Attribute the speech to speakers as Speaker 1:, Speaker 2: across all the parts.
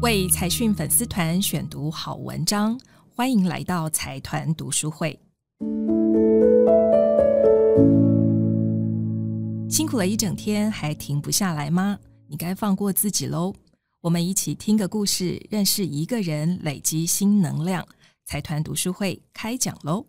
Speaker 1: 为财讯粉丝团选读好文章，欢迎来到财团读书会。辛苦了一整天，还停不下来吗？你该放过自己喽。我们一起听个故事，认识一个人，累积新能量。财团读书会开讲喽！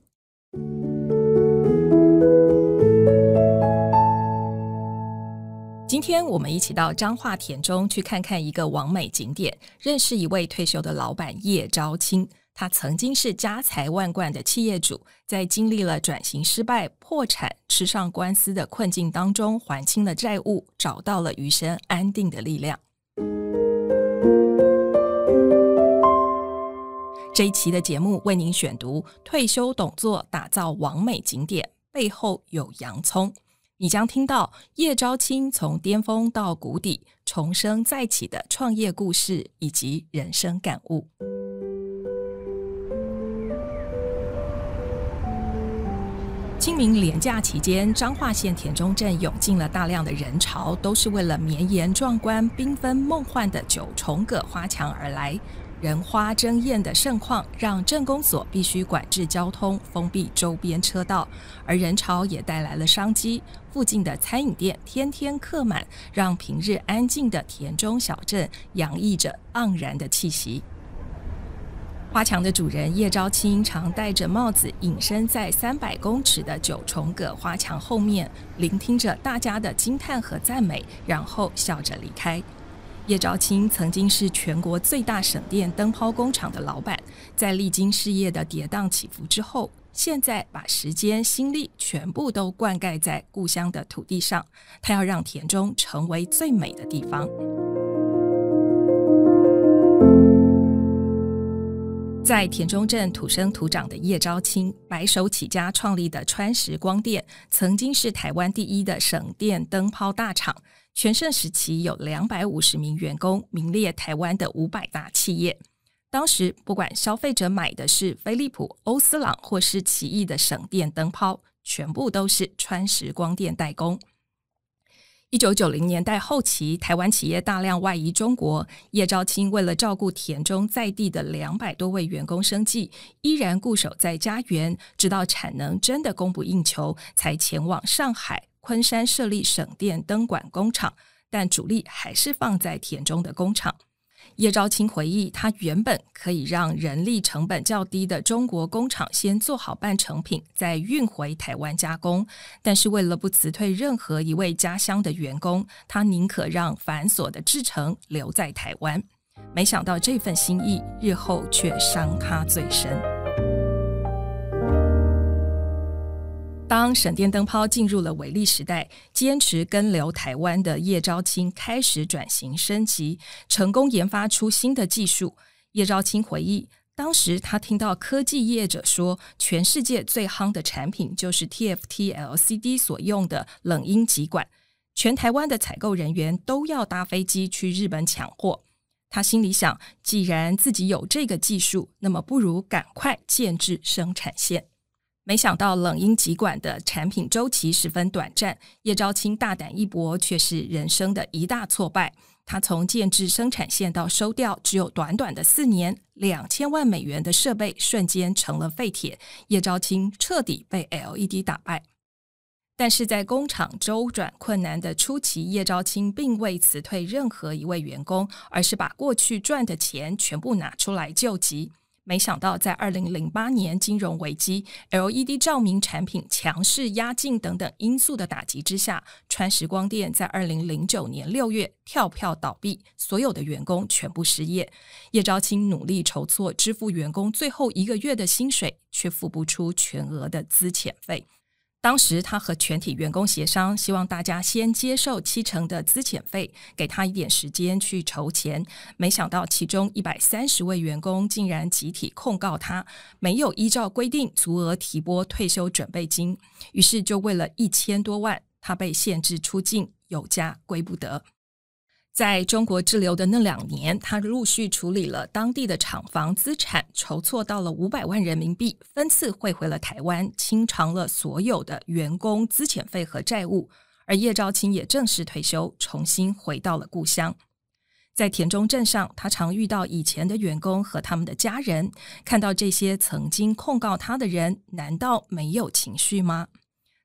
Speaker 1: 今天我们一起到彰化田中去看看一个完美景点，认识一位退休的老板叶昭清。他曾经是家财万贯的企业主，在经历了转型失败、破产、吃上官司的困境当中，还清了债务，找到了余生安定的力量。这一期的节目为您选读：退休董座打造完美景点，背后有洋葱。你将听到叶昭清从巅峰到谷底重生再起的创业故事以及人生感悟。清明连假期间，彰化县田中镇涌进了大量的人潮，都是为了绵延壮观、缤纷梦幻的九重葛花墙而来。人花争艳的盛况，让镇公所必须管制交通，封闭周边车道，而人潮也带来了商机。附近的餐饮店天天客满，让平日安静的田中小镇洋溢着盎然的气息。花墙的主人叶昭清常戴着帽子，隐身在三百公尺的九重葛花墙后面，聆听着大家的惊叹和赞美，然后笑着离开。叶昭清曾经是全国最大省电灯泡工厂的老板，在历经事业的跌宕起伏之后，现在把时间心力全部都灌溉在故乡的土地上。他要让田中成为最美的地方。在田中镇土生土长的叶昭清，白手起家创立的川石光电，曾经是台湾第一的省电灯泡大厂。全盛时期有两百五十名员工，名列台湾的五百大企业。当时不管消费者买的是飞利浦、欧司朗或是奇异的省电灯泡，全部都是川石光电代工。一九九零年代后期，台湾企业大量外移中国，叶昭清为了照顾田中在地的两百多位员工生计，依然固守在家园，直到产能真的供不应求，才前往上海。昆山设立省电灯管工厂，但主力还是放在田中的工厂。叶昭清回忆，他原本可以让人力成本较低的中国工厂先做好半成品，再运回台湾加工。但是为了不辞退任何一位家乡的员工，他宁可让繁琐的制成留在台湾。没想到这份心意，日后却伤他最深。当省电灯泡进入了伟力时代，坚持跟留台湾的叶昭清开始转型升级，成功研发出新的技术。叶昭清回忆，当时他听到科技业者说，全世界最夯的产品就是 TFT LCD 所用的冷阴极管，全台湾的采购人员都要搭飞机去日本抢货。他心里想，既然自己有这个技术，那么不如赶快建制生产线。没想到冷音极管的产品周期十分短暂，叶昭清大胆一搏，却是人生的一大挫败。他从建制生产线到收掉，只有短短的四年，两千万美元的设备瞬间成了废铁，叶昭清彻底被 LED 打败。但是在工厂周转困难的初期，叶昭清并未辞退任何一位员工，而是把过去赚的钱全部拿出来救急。没想到，在二零零八年金融危机、LED 照明产品强势压境等等因素的打击之下，川时光电在二零零九年六月跳票倒闭，所有的员工全部失业。叶昭清努力筹措支付员工最后一个月的薪水，却付不出全额的资遣费。当时他和全体员工协商，希望大家先接受七成的资遣费，给他一点时间去筹钱。没想到其中一百三十位员工竟然集体控告他没有依照规定足额提拨退休准备金，于是就为了一千多万，他被限制出境，有家归不得。在中国滞留的那两年，他陆续处理了当地的厂房资产，筹措到了五百万人民币，分次汇回了台湾，清偿了所有的员工资遣费和债务。而叶兆清也正式退休，重新回到了故乡。在田中镇上，他常遇到以前的员工和他们的家人，看到这些曾经控告他的人，难道没有情绪吗？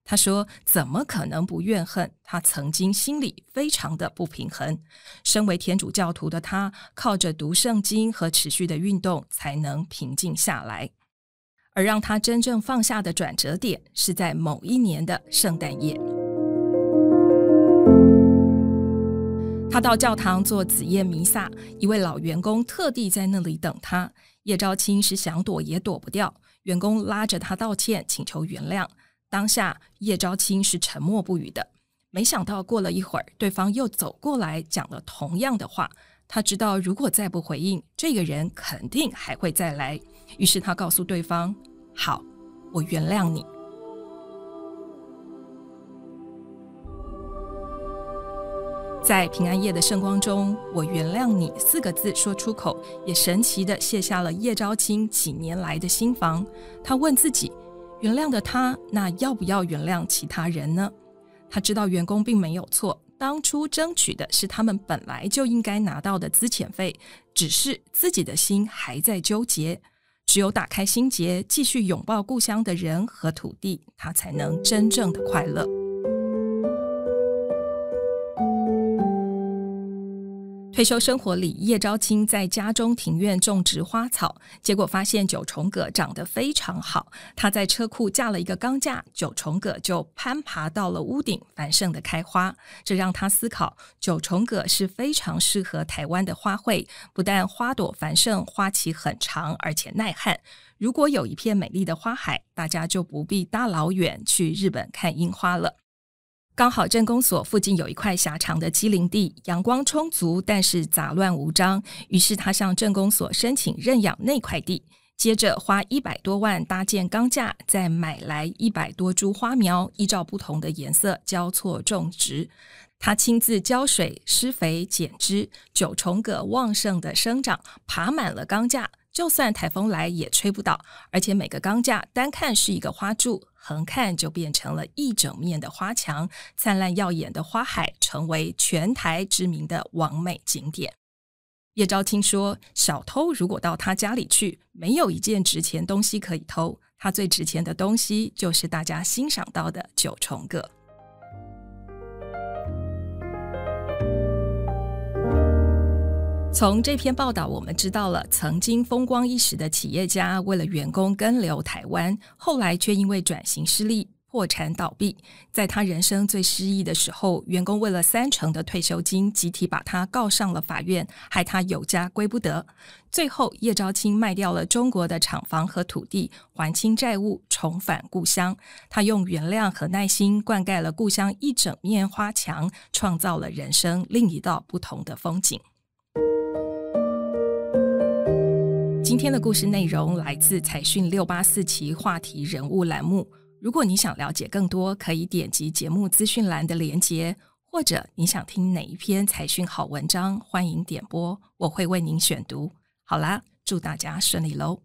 Speaker 1: 他说：“怎么可能不怨恨？他曾经心里非常的不平衡。身为天主教徒的他，靠着读圣经和持续的运动，才能平静下来。而让他真正放下的转折点，是在某一年的圣诞夜。他到教堂做子夜弥撒，一位老员工特地在那里等他。叶昭清是想躲也躲不掉，员工拉着他道歉，请求原谅。”当下叶昭清是沉默不语的，没想到过了一会儿，对方又走过来讲了同样的话。他知道如果再不回应，这个人肯定还会再来。于是他告诉对方：“好，我原谅你。”在平安夜的圣光中，“我原谅你”四个字说出口，也神奇的卸下了叶昭清几年来的心防。他问自己。原谅的他，那要不要原谅其他人呢？他知道员工并没有错，当初争取的是他们本来就应该拿到的资遣费，只是自己的心还在纠结。只有打开心结，继续拥抱故乡的人和土地，他才能真正的快乐。退休生活里，叶昭清在家中庭院种植花草，结果发现九重葛长得非常好。他在车库架了一个钢架，九重葛就攀爬到了屋顶，繁盛的开花。这让他思考，九重葛是非常适合台湾的花卉，不但花朵繁盛，花期很长，而且耐旱。如果有一片美丽的花海，大家就不必大老远去日本看樱花了。刚好镇公所附近有一块狭长的机林地，阳光充足，但是杂乱无章。于是他向镇公所申请认养那块地，接着花一百多万搭建钢架，再买来一百多株花苗，依照不同的颜色交错种植。他亲自浇水、施肥、剪枝，九重葛旺盛的生长，爬满了钢架。就算台风来也吹不倒，而且每个钢架单看是一个花柱，横看就变成了一整面的花墙，灿烂耀眼的花海成为全台知名的完美景点。叶昭听说：“小偷如果到他家里去，没有一件值钱东西可以偷，他最值钱的东西就是大家欣赏到的九重葛。”从这篇报道，我们知道了曾经风光一时的企业家，为了员工跟留台湾，后来却因为转型失利破产倒闭。在他人生最失意的时候，员工为了三成的退休金，集体把他告上了法院，害他有家归不得。最后，叶昭清卖掉了中国的厂房和土地，还清债务，重返故乡。他用原谅和耐心灌溉了故乡一整面花墙，创造了人生另一道不同的风景。今天的故事内容来自财讯六八四期话题人物栏目。如果你想了解更多，可以点击节目资讯栏的连接，或者你想听哪一篇财讯好文章，欢迎点播，我会为您选读。好啦，祝大家顺利喽！